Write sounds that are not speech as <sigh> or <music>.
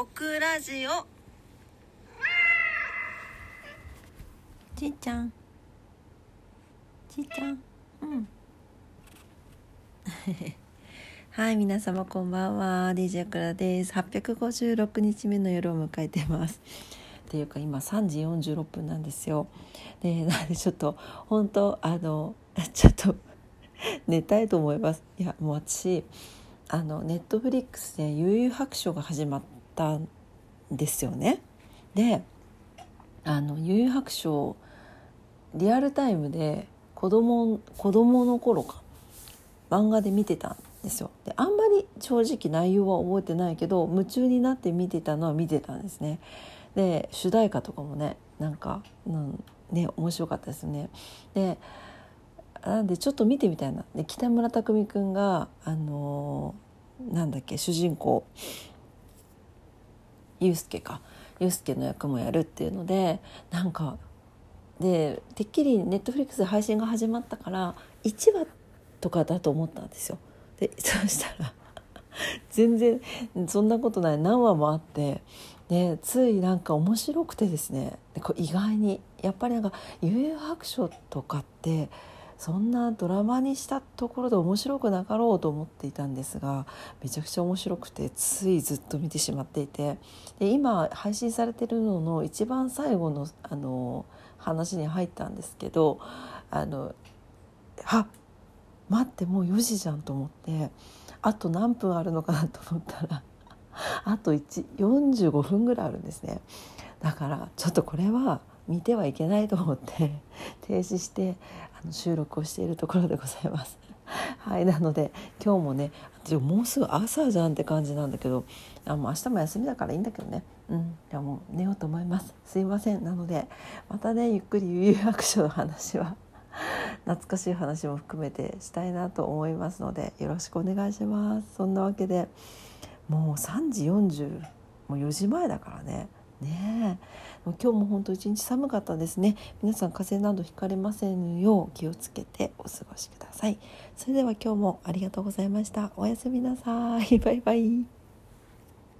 オクラジオ。ちいちゃん。ちいちゃん。うん。<laughs> はい皆様こんばんは。DJ クラです。856日目の夜を迎えてます。っていうか今3時46分なんですよ。でなんでちょっと本当あのちょっと寝たいと思います。いやもう私あのネットフリックスで悠々白書が始まったんですよね。であの悠々白書リアルタイムで子供子供の頃か漫画で見てたんですよ。であんまり正直内容は覚えてないけど夢中になって見てたのは見てたんですね。で主題歌とかもねなんか、うん、ね面白かったですね。でなんでちょっと見てみたいな。で北村匠海君があのー、なんだっけ主人公ユースケかユースケの役もやるっていうのでなんかでてっきりネットフリックスで配信が始まったから1話とかだと思ったんですよ。で <laughs> そしたら全然そんなことない何話もあってでついなんか面白くてですねでこ意外にやっぱりなんか「幽遊白書」とかってそんなドラマにしたところで面白くなかろうと思っていたんですがめちゃくちゃ面白くてついずっと見てしまっていてで今配信されてるのの一番最後のあの話に入ったんですけどあのあ待ってもう4時じゃんと思ってあと何分あるのかなと思ったらあと45分ぐらいあるんですね。だからちょっとこれは見てはいけないと思って <laughs> 停止してあの収録をしているところでございます。<laughs> はいなので今日もねもうすぐ朝じゃんって感じなんだけどあもう明日も休みだからいいんだけどね。うんじゃもう寝ようと思います。すいません。なのでまたねゆっくり悠々白書の話は <laughs> 懐かしい話も含めてしたいなと思いますのでよろしくお願いします。そんなわけでもう3時40もう4時前だからね。ね。今日も本当一日寒かったですね。皆さん風邪などひかれませんよう気をつけてお過ごしください。それでは今日もありがとうございました。おやすみなさい。バイバイ。